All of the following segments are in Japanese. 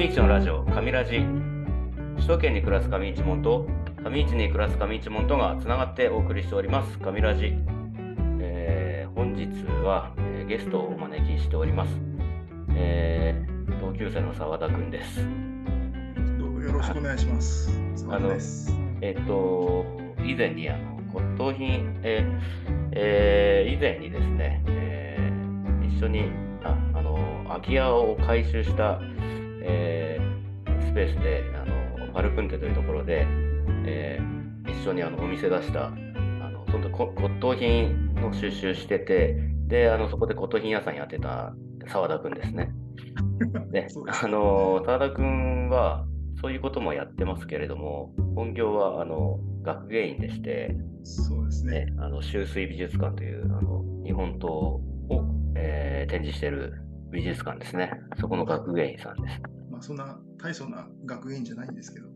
上市のラジオ、上ラジ。首都圏に暮らす上市門と、上市に暮らす上市門とがつながってお送りしております、上ラジ。えー本日は、えーゲストをお招きしております。えー同級生の澤田くんです。どうもよろしくお願いします。澤田です。えっ、と、以前にあの骨董品、えーえー以前にですね、えー一緒にああの空き家を改修した、えースペースであのパルプンテというところで、えー一緒にあのお店出したあのそのこ骨董品の収集しててであのそこで骨董品屋さんやってた澤田くんですね。でそうですあの澤田くんはそういうこともやってますけれども本業はあの学芸員でして、そうですね。ね、あの秋水美術館というあの日本刀を、えー展示している美術館ですね。そこの学芸員さんです。まあそんな大層な学芸員じゃないんですけど。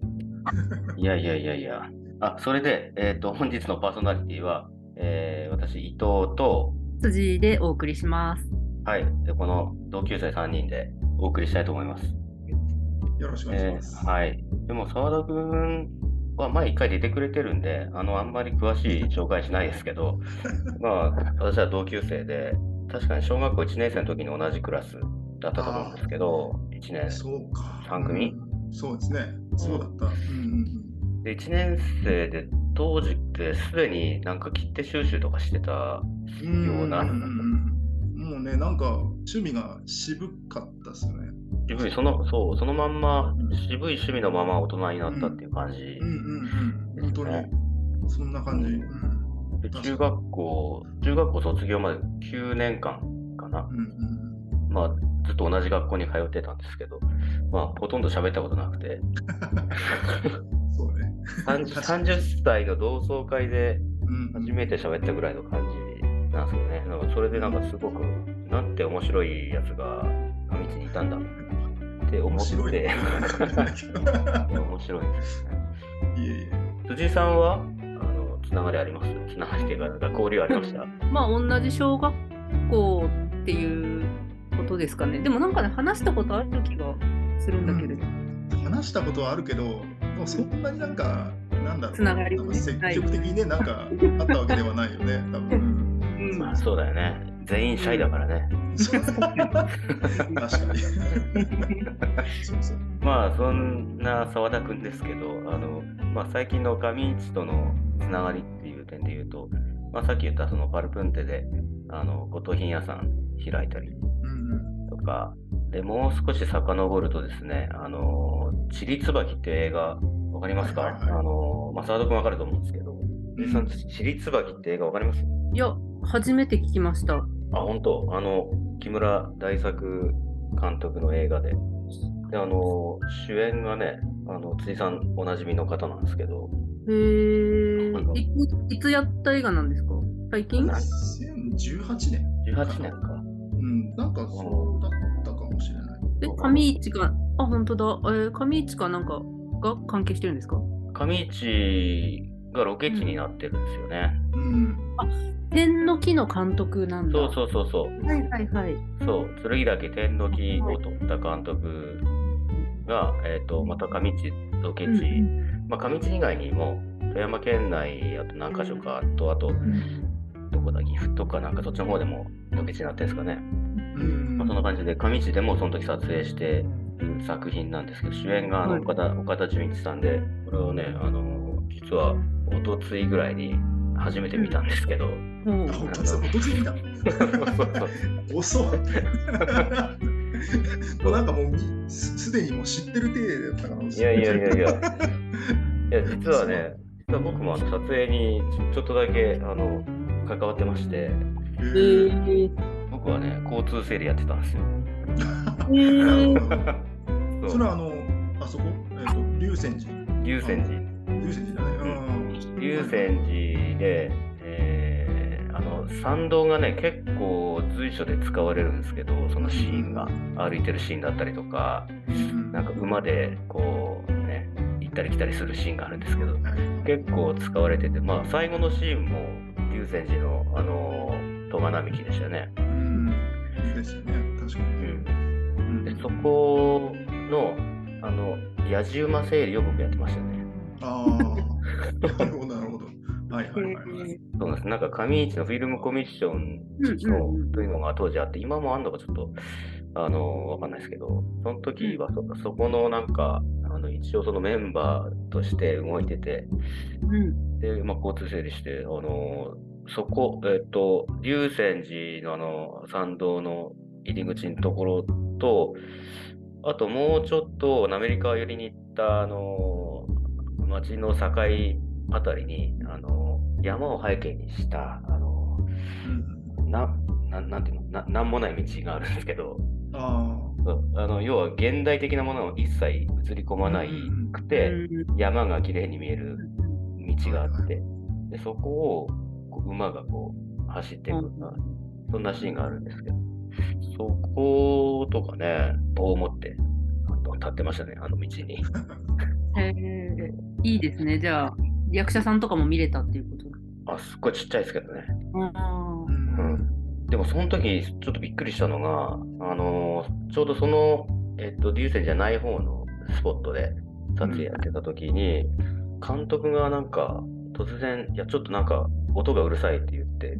いやいやいやいや。あ、それで、えっ、と、本日のパーソナリティは、えー私、伊藤と、辻でお送りします。はい、でこの同級生3人でお送りしたいと思います。よろしくお願いしえます。ーはい。でも、澤田君は前一回出てくれてるんで、あの、あんまり詳しい紹介しないですけど、まあ、私は同級生で、確かに小学校1年生の時に同じクラスだったと思うんですけど、1年そうか。三組？うんそうですね。そうだった。うんうんで、1年生で、当時ってすでになんか切手収集とかしてたうん。ようなうんうんうんもうね、なんか趣味が渋かったですよね。渋い、その、そう、そのまんまうん渋い趣味のまま大人になったっていう感じうん。うんうん。本当に。そんな感じ。中学校、中学校卒業まで9年間かな。うんうんまあ、ずっと同じ学校に通ってたんですけど、まあ、ほとんど喋ったことなくて、ね。30, 確かに30歳の同窓会で初めて喋ったぐらいの感じなんですよね。なんかそれでなんかすごく、なんて面白いやつが上地にいたんだって思って、面白い。面白いですね。いえいえ。辻さんは、あの、つながりあります？つながりっていうか交流ありました？まあ同じ小学校っていうことですかね。でもなんかね話したことある気がするんだけれど。話したことはあるけど、もうそんなになんか、なんだろう、つながりもね積極的にね、なんかあったわけではないよね、多分。うんまあ、そうだよね。全員シャイだからね。そう 確かに。そうそう。まあそんな澤田君ですけど、あのまあ、最近の上市とのつながりっていう点で言うと、まあ、さっき言ったそのパルプンテであの骨董品屋さん開いたりうんとか、でもう少し遡るとですね、あのチリツバキって映画、わかりますか、はいはいはい。あのまあ、澤田君わかると思うんですけど、うん。でそのチリツバキって映画わかります？いや初めて聞きました。あ、本当。あの、木村大作監督の映画で。で、あの、主演がね、あの、辻さんおなじみの方なんですけど、へえ。いいつやった映画なんですか？最近？な2018年。18年か。うん、なんかそうだったかもしれない。え上市があ本当だ。えー上市かなんかが関係してるんですか？上市がロケ地になってるんですよね。うん。天の木の監督なんだ。そうそうそうそう。はいはいはい。そう、剣岳天の木を取った監督が、えっ、と、また上市ロケ地、うんまあ、上市以外にも、富山県内、あと何か所かと、あと、どこだ、岐阜とかなんかそっちの方でもロケ地になってるんですかね。うんまあ、そんな感じで、上市でもその時撮影してる作品なんですけど、主演があのはい岡田岡田准一さんで、これをね、あの実はおとついぐらいに初めて見たんですけど、ほうあ、本当だ、本当にだ。遅い。もうなんかもうすでにもう知ってる体だったから。いやいやいやいや、いや実はね、実は僕もあの撮影にちょっとだけあの関わってまして、へえーー僕はね、交通整理やってたんですよ。えーそ そうれはあの、あそこ、えっ、と、龍泉寺。龍泉寺。龍泉寺だね。うん。龍泉寺で、えーあの参道がね結構随所で使われるんですけどそのシーンが歩いてるシーンだったりとかうんなんか馬でこうね行ったり来たりするシーンがあるんですけどはい結構使われててまあ最後のシーンも龍泉寺のあの戸賀並木でしたよね。うん。ですよね、確かに。うんでそこのあの、野じ馬整理を僕やってましたね。ああ、なるほど、なるほど。はいはいはいはい。そうなんです。なんか上市のフィルムコミッションのというのが当時あって、今もあんのかちょっと、あの、わかんないですけど、その時はそそこのなんか、あの一応そのメンバーとして動いてて、うんで、まあ、交通整理して、あの、そこ、えっと、龍泉寺のあの、参道の入り口のところと、あともうちょっとアメリカ寄りに行った、あの、街の境あたりに、あの、山を背景にした、あの、うん。な、ななんていうのな、なんもない道があるんですけど、ああの、要は現代的なものを一切映り込まないくて、うん。山が綺麗に見える道があって、でそこをこう馬がこう走っていくような、そんなシーンがあるんですけど、そことかね、こう思ってあの立ってましたね、あの道に。へえいいですね。じゃあ、役者さんとかも見れたっていうことあ、すっごいちっちゃいですけどね。うんでもその時ちょっとびっくりしたのが、あのーちょうどその、えっと、流星じゃない方のスポットで撮影やってた時に、監督がなんか突然、いや、ちょっとなんか音がうるさいって言って、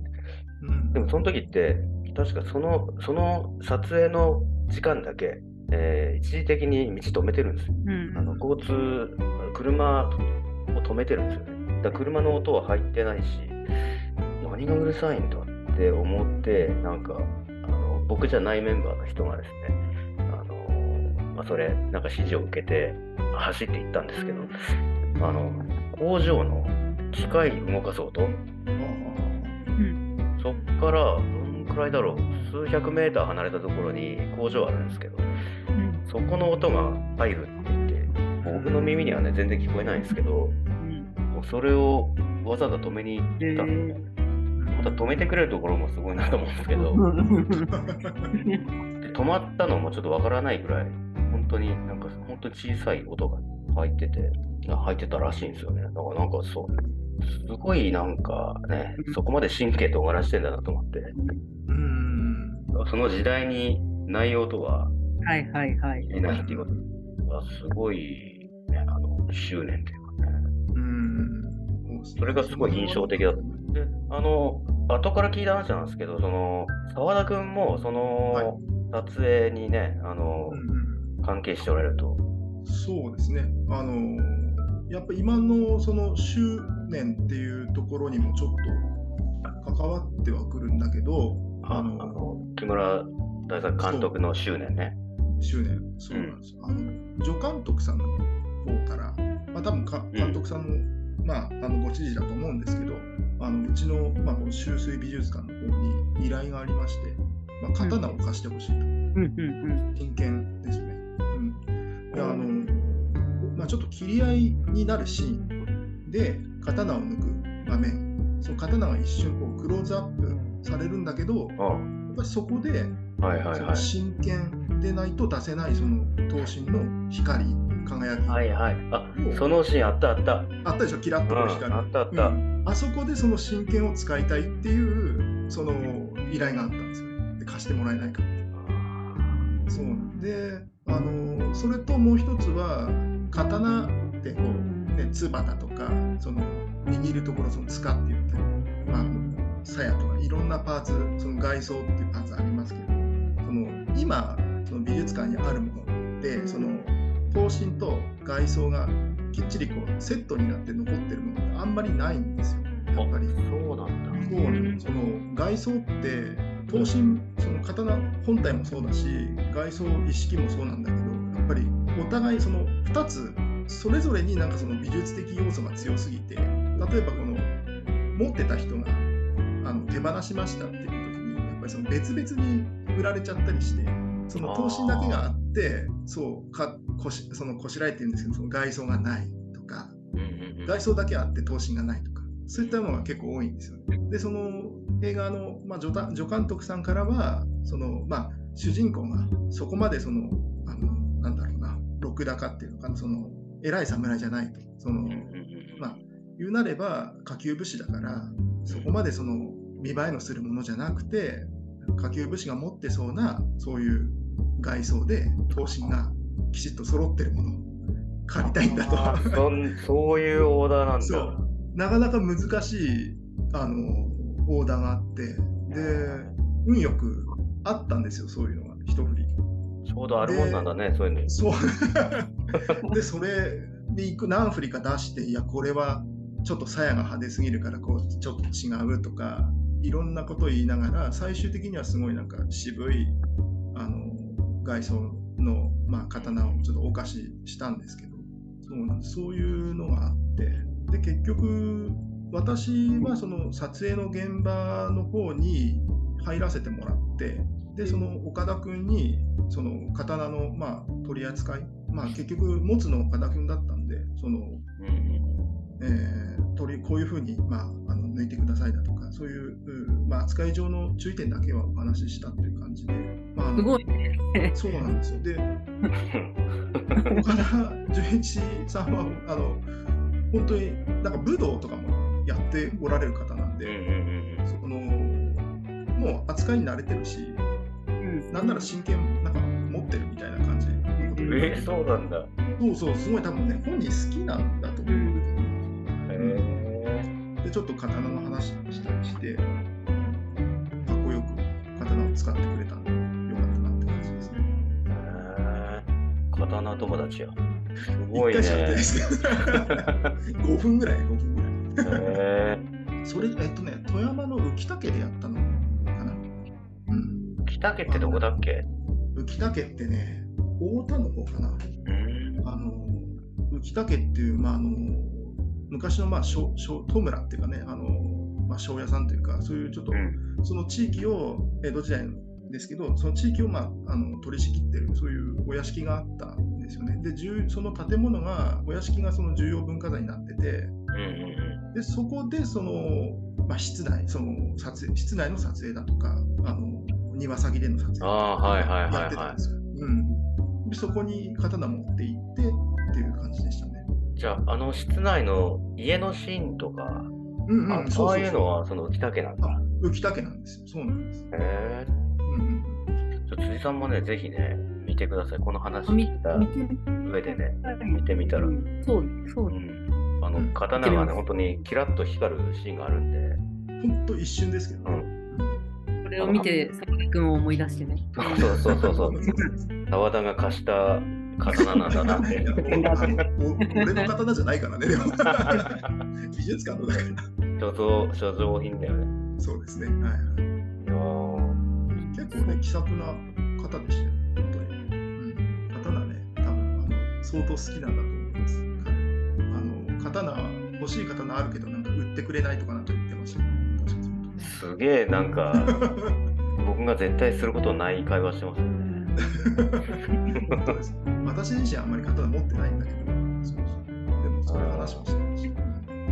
うんでもその時って、確かその、その撮影の時間だけ、えー一時的に道止めてるんですよ。うんあの交通、車を止めてるんですよね。だ車の音は入ってないし、何がうるさいんだって思って、なんか、あの僕じゃないメンバーの人がですね、あのまあ、それ、なんか指示を受けて走って行ったんですけど、あの工場の機械動かす音、うん。そっからどんくらいだろう、数百メーター離れたところに工場あるんですけど、うん。そこの音が入るって言って、僕の耳にはね、全然聞こえないんですけど、それをわざわざ止めに行った。ので、また止めてくれるところもすごいなと思うんですけど、で止まったのもちょっとわからないぐらい、本当になんか本当に小さい音が入ってて、あ入ってたらしいんですよね。だからなんかそう、すごいなんかね、そこまで神経尖らしてんだなと思って、うんその時代に内容とははいはいはい。ないっていうことがすごい、ね、あの執念というかね。うんそれがすごい印象的だった。で、あの、後から聞いた話なんですけど、その、澤田君も、そはいの、撮影にね、あのう、ん関係しておられると。そうですね。あのやっぱ今のその執念っていうところにもちょっと関わってはくるんだけど、ああのの、木村大作監督の執念ね。執念、そうなんです。あの助監督さんの方から、まあ多分か監督さんの、まあ、あのご指示だと思うんですけど、あのうちの、まあ、この修水美術館の方に依頼がありまして、まあ、刀を貸してほしいと。うんうん真剣ですね。うん、であの、まあ、ちょっと切り合いになるシーン。で刀を抜く場面、その刀が一瞬こうクローズアップされるんだけど、やっあぱりそこでそのはいはい。はい。真剣でないと出せないその刀身の光、輝き、はいはい。あ、そのシーンあったあった。あったでしょ、キラッと光うんあったあった。うん。あそこでその真剣を使いたいっていうその依頼があったんですよ。ね。で貸してもらえないかって。そう。なんで、あのそれともう一つは刀ってこう、ね、つばだとかその握るところその塚って言ったり、まあ、鞘とかいろんなパーツその外装っていうパーツありますけどその今その美術館にあるものでその刀身と外装がきっちりこうセットになって残ってるものってあんまりないんですよやっぱり。そうなんだ。そうなのその外装って刀身その刀本体もそうだし外装一式もそうなんだけどやっぱりお互いその2つそれぞれになんかその美術的要素が強すぎて例えばこの持ってた人があの手放しましたっていう時にやっぱりその別々に売られちゃったりしてその刀身だけがあってそうかこしそのこしらえっていうんですけどその外装がないとか外装だけあって頭身がないとかそういったものが結構多いんですよね。でその映画の、まあ、助た助監督さんからはその、まあ、主人公がそこまでそのあのなんだろう高っていうのかな？その偉い侍じゃないとそのまあ言うなれば下級武士だからそこまでその見栄えのするものじゃなくて下級武士が持ってそうなそういう外装で頭身がきちっと揃ってるものを借りたいんだと。そんそういうオーダーなんだ。そうなかなか難しいあのオーダーがあってで運よくあったんですよそういうのが一振り。ちょうどあるもんなんだね、そういうの。そう でそれでいく何振りか出していやこれはちょっと鞘が派手すぎるからこうちょっと違うとかいろんなことを言いながら最終的にはすごいなんか渋いあの外装の、まあ、刀をちょっとお貸ししたんですけどそうなんそういうのがあってで結局私はその撮影の現場の方に入らせてもらってでその岡田君にその刀の、まあ、取り扱い、まあ、結局持つの岡田君だったんでその、えー取りこういうふうに、まあ、あの抜いてくださいだとかそういう、うまあ、扱い上の注意点だけはお話ししたっていう感じで、まあ、すごいね。そうなんですよ。で 岡田純一さんはあの本当になんか武道とかもやっておられる方なんで、そのもう扱いに慣れてるしうんなんなら真剣なんか持ってるみたいな感じのことうん。えー、そうなんだ。そうそうすごい多分ね本人好きなんだと思うんだけどへでちょっと刀の話したりしてかっこよく刀を使ってくれたんでよかったなって感じですね。ーへー刀友達や。すごい1回しかやってないねで。すけど 5分ぐらい5分ぐらい。へそれえっとね富山の浮田家でやったのかな。うん。ー北家ってどこだっけ？浮田家ってね太田の方かな。うん。あの浮田家っていう、まあ、あの昔の、まあ、庄庄戸村っていうかねあの、まあ、庄屋さんというかそういうちょっと、うんその地域を江戸時代のですけどその地域を、まあ、あの取り仕切ってるそういうお屋敷があったんですよねで重その建物がお屋敷がその重要文化財になっててうんうんでそこでその、まあ、室内その撮影室内の撮影だとかあの庭先での撮影とかあーはいはいはいはいやってたんですよ、うん、でそこに刀持って行ってっていう感じでしたねうん。じゃあ、あの室内の家のシーンとか、うんうん、あそういうのはその北家なんだ。あ浮田家なんですよ。そうなんです。へえ。うんうん辻さんもね、ぜひね、見てください。この話聞いた上でね、見てみたら。うんそうね、そうね。うん。あのうん、刀がね、本当にキラッと光るシーンがあるんで、ほんと一瞬ですけどね。これを見て、佐々木君を思い出してね。そうそうそうそう。沢田が貸した刀なんだなって。俺の刀じゃないからね、でも。美術館のだから。所蔵、所蔵品だよね。そうですね。はいはい。いやー結構ね、気さくな方でしたよ。本当に。うん。刀ね、多分あの相当好きなんだと思います。彼はあの刀、欲しい刀あるけど、なんか売ってくれないとかなんてすげえなんか、僕が絶対することない会話してますね。私自身あんまり刀持ってないんだけど、そうそうでもそういう話もしてました。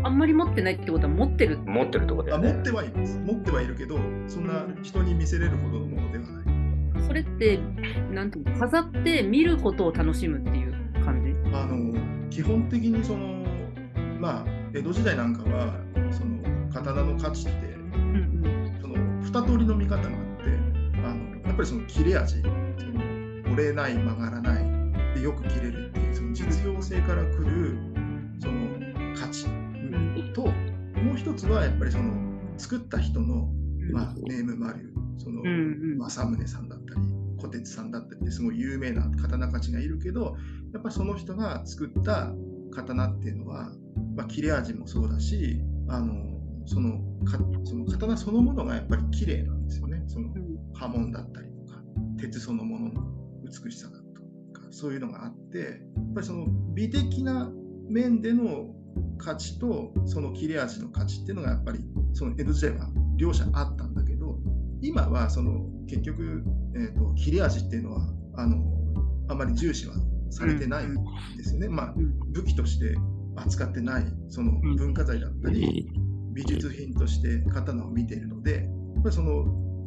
あんまり持ってないってことは持ってる。持ってるとこだあよね。持ってはいます。持ってはいるけど、そんな人に見せれるほどのものではない。それって、なんていうの、飾って見ることを楽しむっていう感じ？あの基本的にその、まあ、江戸時代なんかは、その刀の価値って。その二通りの見方があって、あのやっぱりその切れ味、折れない、曲がらない、でよく切れるっていう、その実用性からくるその価値と、もう一つはやっぱりその作った人の、まあ、ネームバリュー、その、政宗さんだったり、小鉄さんだったりですごい有名な刀鍛冶がいるけど、やっぱりその人が作った刀っていうのは、まあ、切れ味もそうだし、あのそのかその刀そのものがやっぱり綺麗なんですよね。その刃文だったりとか、鉄そのものの美しさだとか、そういうのがあって、やっぱりその美的な面での価値とその切れ味の価値っていうのがやっぱりその江戸時代は両者あったんだけど今はその結局、えー、と切れ味っていうのはあのあまり重視はされてないんですよね、まあ、うん。武器として扱ってないその文化財だったり美術品として刀を見ているのでやっぱりその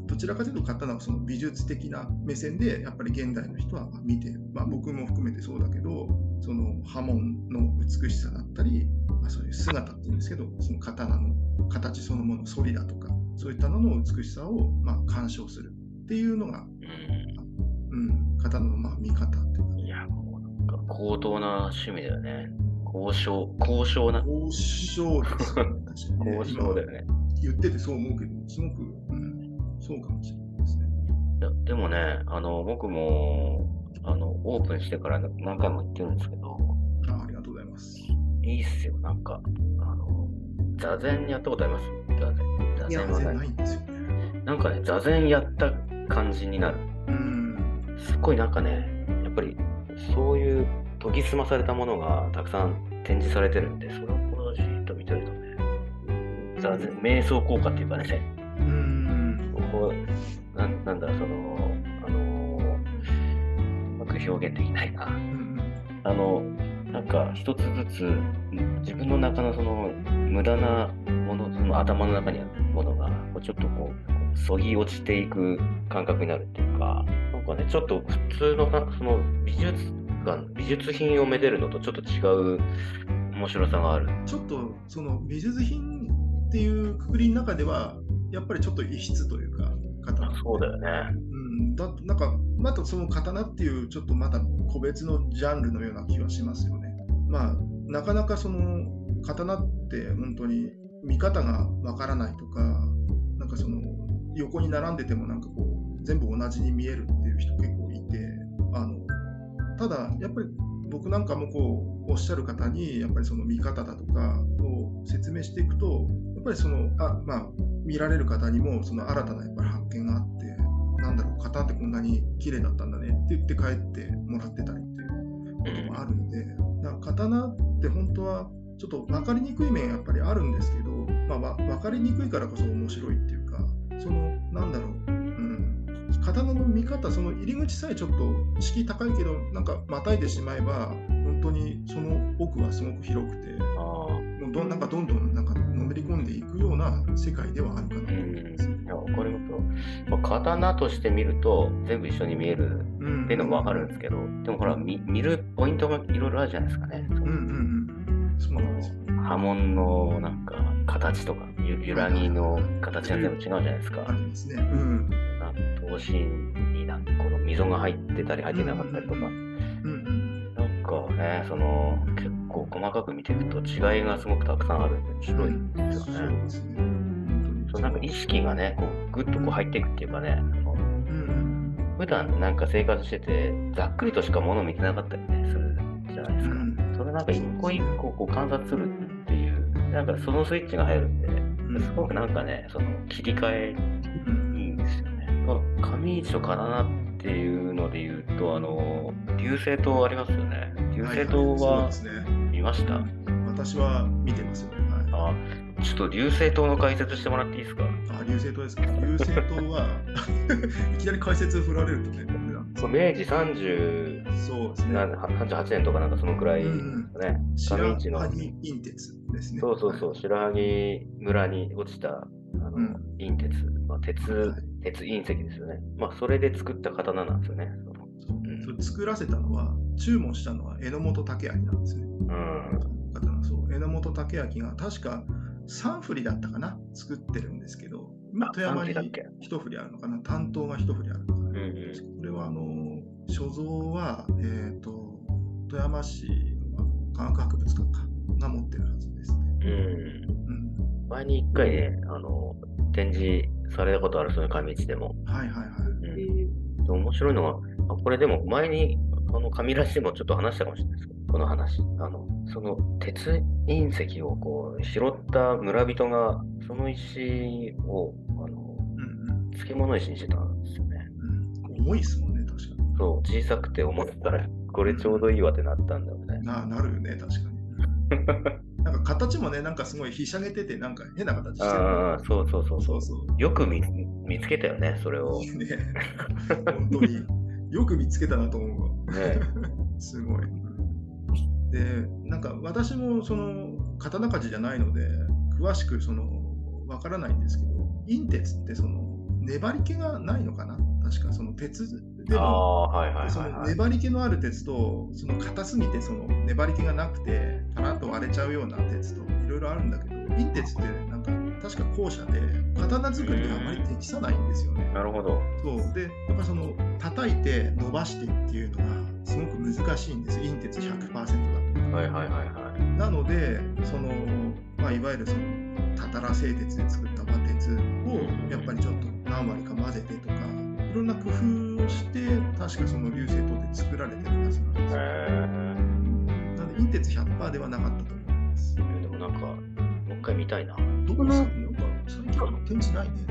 どちらかというと刀をその美術的な目線でやっぱり現代の人はまあ見ている、まあ、僕も含めてそうだけどその刃文の美しさだったり、まあ、そういう姿っていうんですけどその刀の形そのもの反りだとかそういったのの美しさをまあ鑑賞するっていうのが、うんうん、刀のまあ見方っていうかいや、も高等な趣味だよね。交渉、交渉な。交渉ですよね。交渉だよね。今言っててそう思うけど、すごく、うん、そうかもしれないですね。いやでもね、あの、僕も、あの、オープンしてから何回も言ってるんですけど、あありがとうございます。いいっすよ、なんか、あの、座禅やったことあります？座禅。座禅はな。全然ないいんですよね。なんかね、座禅やった感じになる。うん。すっごいなんかね、やっぱり、そういう研ぎ澄まされたものがたくさん展示されてるんで、それをこうじっと見てるとね、瞑想効果っていうかね、うん。こう、なんなんだ、その、あの、うまく表現できないな。うん。あの、なんか一つずつ自分の中のその無駄なもの、その頭の中にあるものが、こうちょっとこう、そぎ落ちていく感覚になるっていうか、なんかね、ちょっと普通のな、その美術館、美術品をめでるのとちょっと違う面白さがある。ちょっとその美術品っていうくくりの中では、やっぱりちょっと異質というか、刀。そうだよね。うん、だなんか、またその刀っていう、ちょっとまた個別のジャンルのような気はしますよね。まあ、なかなかその刀って本当に見方がわからないとか、なんかその横に並んでてもなんかこう、全部同じに見えるっていう人結構ただ、やっぱり僕なんかもこうおっしゃる方に、やっぱりその見方だとかを説明していくと、やっぱりその、あまあ、見られる方にもその新たなやっぱり発見があって、なんだろう、型ってこんなに綺麗だったんだねって言って帰ってもらってたりっていうこともあるので、だから刀って本当はちょっと分かりにくい面やっぱりあるんですけど、まあ、わ分かりにくいからこそ面白いっていうか、その、なんだろう、刀の見方、その入り口さえちょっと敷居高いけど、なんかまたいでしまえば、本当にその奥はすごく広くて、ああ。もうどんなんかどんどんなんかのめり込んでいくような世界ではあるかなと思います。いや、わかりますよ。まあ、刀として見ると全部一緒に見えるうんっていうのもわかるんですけど、でもほら、見見るポイントがいろいろあるじゃないですかね。うんうんうん。そうなんですよ。波紋のなんか形とか、ゆ揺らぎの形が全部違うじゃないですか。ありますね。うん。なん刀身になんかこの溝が入ってたり入ってなかったりとか、うんうん。なんかね、その結構細かく見ていくと違いがすごくたくさんあるんで面白いんですよそうね。そうなんか意識がね、こうグッとこう入っていくっていうかね、うん普段なんか生活してて、ざっくりとしか物を見てなかったりね、するじゃないですか。うんそれなんか一個一個こう観察するっていう、なんかそのスイッチが入るんで、うんすごくなんかね、その切り替えうんいいんですよね。この上市と刀っていうので言うと、あの、流星刀ありますよね。流星刀は。見ました、私は見てますよ。はい。あ、ちょっと流星刀の解説してもらっていいですか？あ、流星刀ですか？流星刀は いきなり解説振られるとね、そう明治30そうですね。な38年とかなんかそのくらいね。白上市の萩陰鉄ですね。そうそうそう、はい白萩村に落ちたあの、うん陰鉄、まあ、鉄、はい鉄隕石ですよね。まあ、それで作った刀なんですよね。それ作らせたのは、注文したのは榎本武明なんですね。うん。刀そう榎本武明が確か3振りだったかな、作ってるんですけど、今あ富山に三振りだっ一振りあるのかな、担当が一振りあるのかな？うんうん。これはあの所蔵は、えー、と富山市の科学博物館かが持ってるはずですね。うん。うん、前に一回ね、あの、展示されたことある、その上市でも。はいはいはい。うん。で面白いのが、あこれでも前に、あの、上らしでもちょっと話したかもしれないですけど、この話。あの、その鉄隕石をこう、拾った村人が、その石を、あの、うん漬物石にしてたんですよね。うんうん、重いですもんね、確かに。そう、小さくて重ったら、これちょうどいいわってなったんだよね。ななるよね、確かに。なんか形もね、なんかすごいひしゃげてて、なんか変な形してる。ああ、そうそうそうそそうう。そう。よく見見つけたよね、それを。ね、本当によく見つけたなと思うわ。ね。すごい。で、なんか私もその刀鍛冶じゃないので、詳しくそのわからないんですけど、陰鉄ってその粘り気がないのかな？確かその鉄であも、あ、はいはいそはい、はい。の粘り気のある鉄と、その硬すぎてその粘り気がなくて、パラッと割れちゃうような鉄といろいろあるんだけど、陰鉄ってなんか確か後者で刀作りにあまり適さないんですよね。なるほど。そうでやっぱりその叩いて伸ばしてっていうのがすごく難しいんです陰鉄100%だと。はいはいはいはい。なのでその、まあ、いわゆるそのたたら製鉄で作った馬鉄をやっぱりちょっと何割か混ぜてとかいろんな工夫をして確かその流星刀って作られてるはずなんですなので陰鉄100%ではなかったと思います。え。でもなんか、もう一回見たいな。どこなんか最近展示ないね。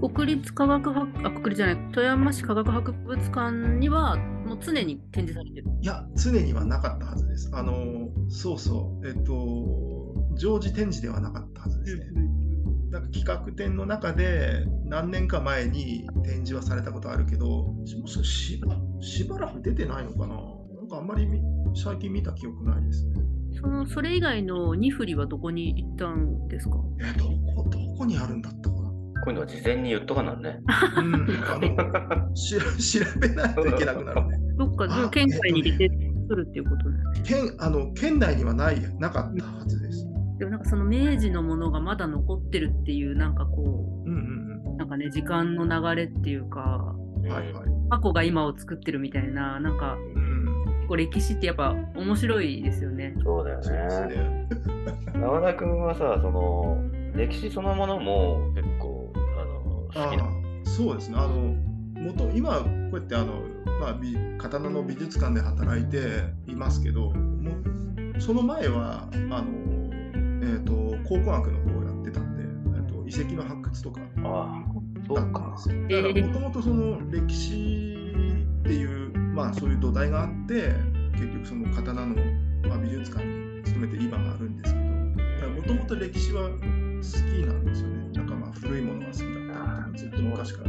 うん。国立科学博あ国立じゃない富山市科学博物館にはもう常に展示されてる。いや、常にはなかったはずです。あの、そうそう、えっと、常時展示ではなかったはずですね。なんか企画展の中で何年か前に展示はされたことあるけど、もしかしてしばしばらく出てないのかな？なんかあんまりみ最近見た記憶ないですね。そのそれ以外の2振りはどこに行ったんですか？え、どこ、どこにあるんだったかな？こういうのは事前に言っとかなんね。うん、あの、し 調べないといけなくなるね。どっかあ県外に出てくるっていうことね。県、あの、県内にはない、なかったはずです。でもなんかその明治のものがまだ残ってるっていうなんかこうんうんうなんかね時間の流れっていうかうん。はいはい。過去が今を作ってるみたいななんかうん。結構歴史ってやっぱ面白いですよね。そうだよね。ね。山田君はさ、その、歴史そのものも結構、あの、好きな。ああそうですね。あの元今こうやってあの、まあ、美刀の美術館で働いていますけどもその前はあの、えー、と考古学の方をやってたんで、えー、と遺跡の発掘とかああ、そだったんうかで。すよ。だからもともとその歴史っていう、まあ、そういう土台があって結局その刀の、まあ、美術館に勤めて今があるんですけどもともと歴史は好きなんですよね。なんかまあ古いものが好きだったってずっと昔か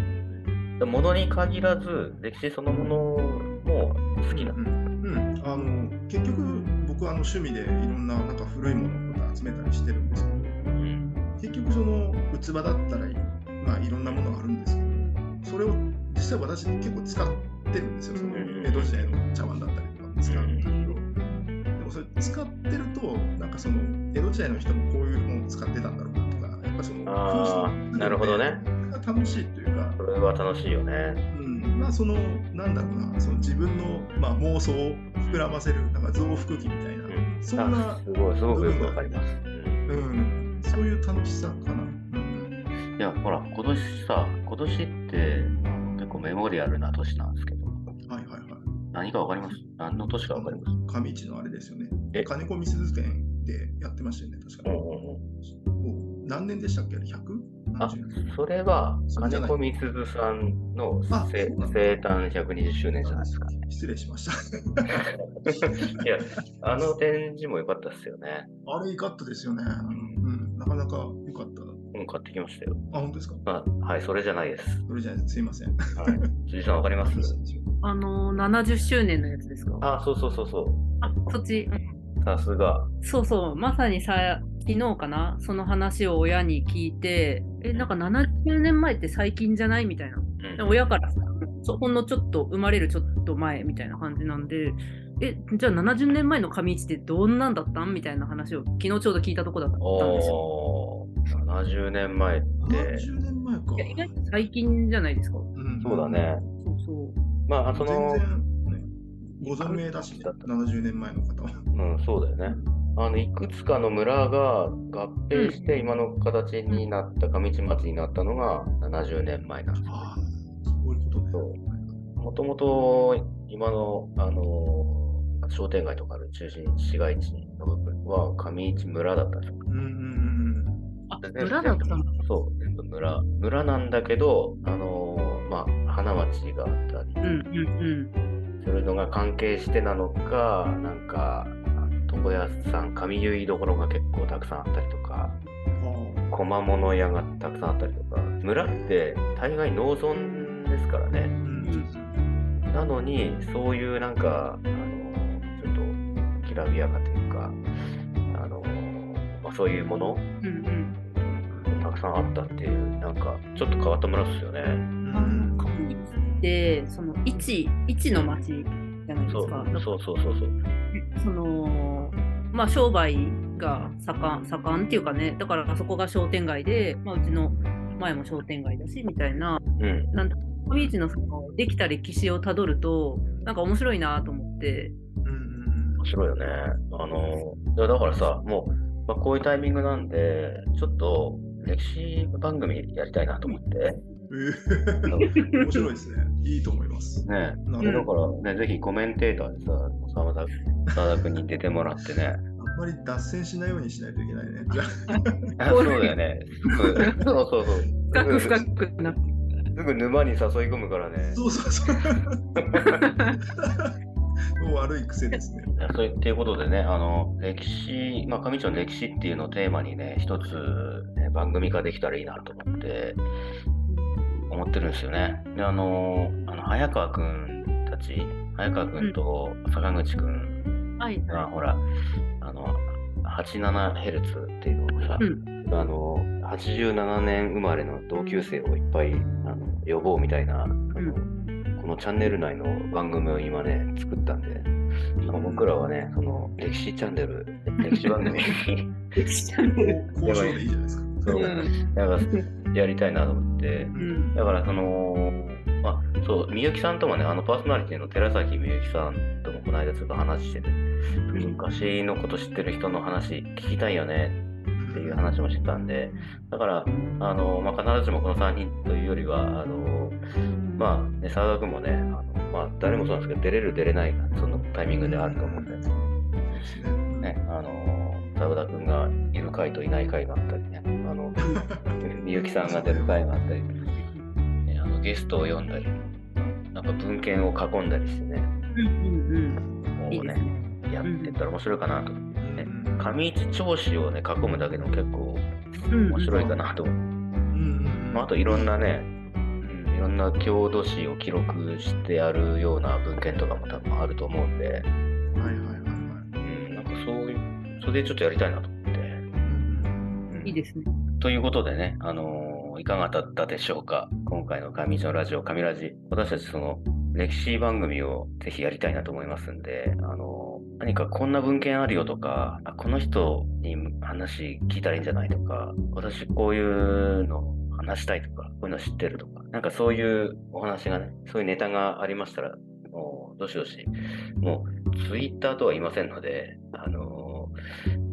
ら。ものに限らず、歴史そのものも好きなう。んうんあの結局僕はあの趣味でいろんななんか古いものを集めたりしてるんですけどうん。結局その器だったら、まあ、いろんなものがあるんですけどそれを実際私結構使ってるんですよ。そのうん。江戸時代の茶碗だったりとか使うん。だけどでもそれ使ってるとなんかその江戸時代の人もこういうものを使ってたんだろうなとかやっぱそのあーなるほどね。が楽しいというか。それは楽しいよね。うん、まあそのなんだろうなその自分の、まあ、妄想を膨らませるなんか増幅器みたいな、うんそんなあ、すごい、すごくよくわかります。うんうん、そういう楽しさかな。うんいや、ほら、今年さ、今年って結構メモリアルな年なんですけど、はいはいはい。何かわかります？何の年かわかります？上市のあれですよねえ？金子みすず店でやってましたよね、確かに。何年でしたっけ ?100? あそれは、金子みすずさんの生誕120周年じゃないですか。失礼しました。いや、あの展示も良かったですよね。あれ、いかったですよね。うん、なかなか良かった。うん、買ってきましたよ。あ、本当ですか？あはい、それじゃないです。それじゃないすいません。はい。辻さんわかります？あの70周年のやつですか？あ、そうそうそうそあそっち。さすが。そうそう、まさにさ、昨日かな、その話を親に聞いて、え、なんか70年前って最近じゃない？みたいな。うんで親からさ、そほんのちょっと生まれるちょっと前みたいな感じなんで、え、じゃあ70年前の上市ってどんなんだったん？みたいな話を昨日ちょうど聞いたとこだったんですよ。おー、70年前って、70年前かい。や意外と最近じゃないですか。うんそうだ。ね。そうそう。まあ、そ全の、然、ね、ご存命だしね、70年前の方は。うん、そうだよね。あの、いくつかの村が合併して今の形になった、上市町になったのが70年前なんです。ああ、そういうことね。そうもともと今の、あの商店街とかある中心市街地の部分は上市村だったんですよ。うんうんうんあ、で村だったんだ。そう、全部村。村なんだけど、あのまあ、花町があったりうんうんするのが関係してなのか、なんか、あ床屋さん、髪結いどころが結構たくさんあったりとか、うん。小物屋がたくさんあったりとか、村って大概農村ですからね。うんなのに、そういうなんか、あのちょっときらびやかというか、あのまあ、そういうものうんうんたくさんあったっていう、なんか、ちょっと変わった村ですよね。あの上市ってその一一の町じゃないでそうすか。そうそうそうそう。そのまあ、商売が盛ん盛んっていうかね、だからそこが商店街で、まあ、うちの前も商店街だしみたいな、うん。なんだ上市のそのできた歴史をたどると、なんか面白いなと思って、うんうん面白いよね。あの、いやだからさ、もう、まあ、こういうタイミングなんで、ちょっと歴史番組やりたいなと思って。面白いですね。いいと思います。ねだるほど。からね、ぜひコメンテーターでさ、澤田澤田君に出てもらってね。あんまり脱線しないようにしないといけないね。じゃああそうだよね。そうそうそう。深く深くなって。すぐ沼に誘い込むからね。そうそうそう。もう悪い癖ですね。そうっていうことでね、あの歴史、まあ、上町の歴史っていうのをテーマにね、一つ、ね、番組化できたらいいなと思って、思ってるんですよね。で、あの、あの早川くんたち、早川くんと坂口くんはい。が、ほら、あの、87Hz っていうのをさ、うん。あの、87年生まれの同級生をいっぱいあの呼ぼうみたいな、あのこのチャンネル内の番組を今ね、作ったんで、あの僕らはね、その歴史チャンネル、歴史番組。に交渉でいいじゃないですか。そう。うん。なんかやりたいなと思って。う、ん。だからその、まあ、そう、みゆきさんともね、あのパーソナリティの寺崎みゆきさんともこの間ちょっと話してて、昔のこと知ってる人の話聞きたいよねっていう話もしてたんで、だから、あのまあ、必ずしもこの3人というよりは、あのまあ、ね、澤田君もね、あのまあ、誰もそうなんですけど、出れる、出れない、そのタイミングであると思うんで、ね、あの澤田君がいる回といない回があったりね、あの みゆきさんが出る回があったり、ね、あのゲストを呼んだり、なんか文献を囲んだりしてね、もうね、ね。やってったら面白いかなと。うん上市調子をね、囲むだけでも結構うん面白いかなとまあ、あといろんなね、うん、いろんな郷土史を記録してやるような文献とかも多分あると思うんで、はいはいそれでちょっとやりたいなと思って。うんうんいいですね。ということでね、あのーいかがだったでしょうか？今回の上市のラジオ、上ラジ。私たちその歴史番組をぜひやりたいなと思いますんで、あのー何かこんな文献あるよとか、あこの人に話聞いたらいいんじゃないとか、私こういうの話したいとか、こういうの知ってるとか、なんかそういうお話がね、そういうネタがありましたら、もうどしどし、もうツイッターとは言いませんので、あのー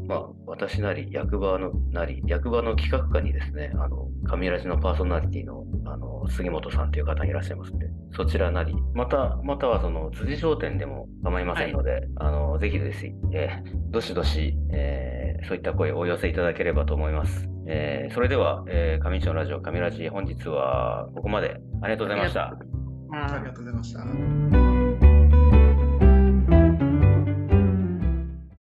まあ、私なり、役場のなり、役場の企画課にですね、あの、神ラジのパーソナリティの、あの、杉本さんという方がいらっしゃいますんで、そちらなり、また、またはその、辻商店でも構いませんので、あの、ぜひぜひ、えーどしどし、えーそういった声をお寄せいただければと思います。えーそれでは、えー、上市のラジオ、上ラジ、本日はここまでありがとうございました。ありはがとうございました。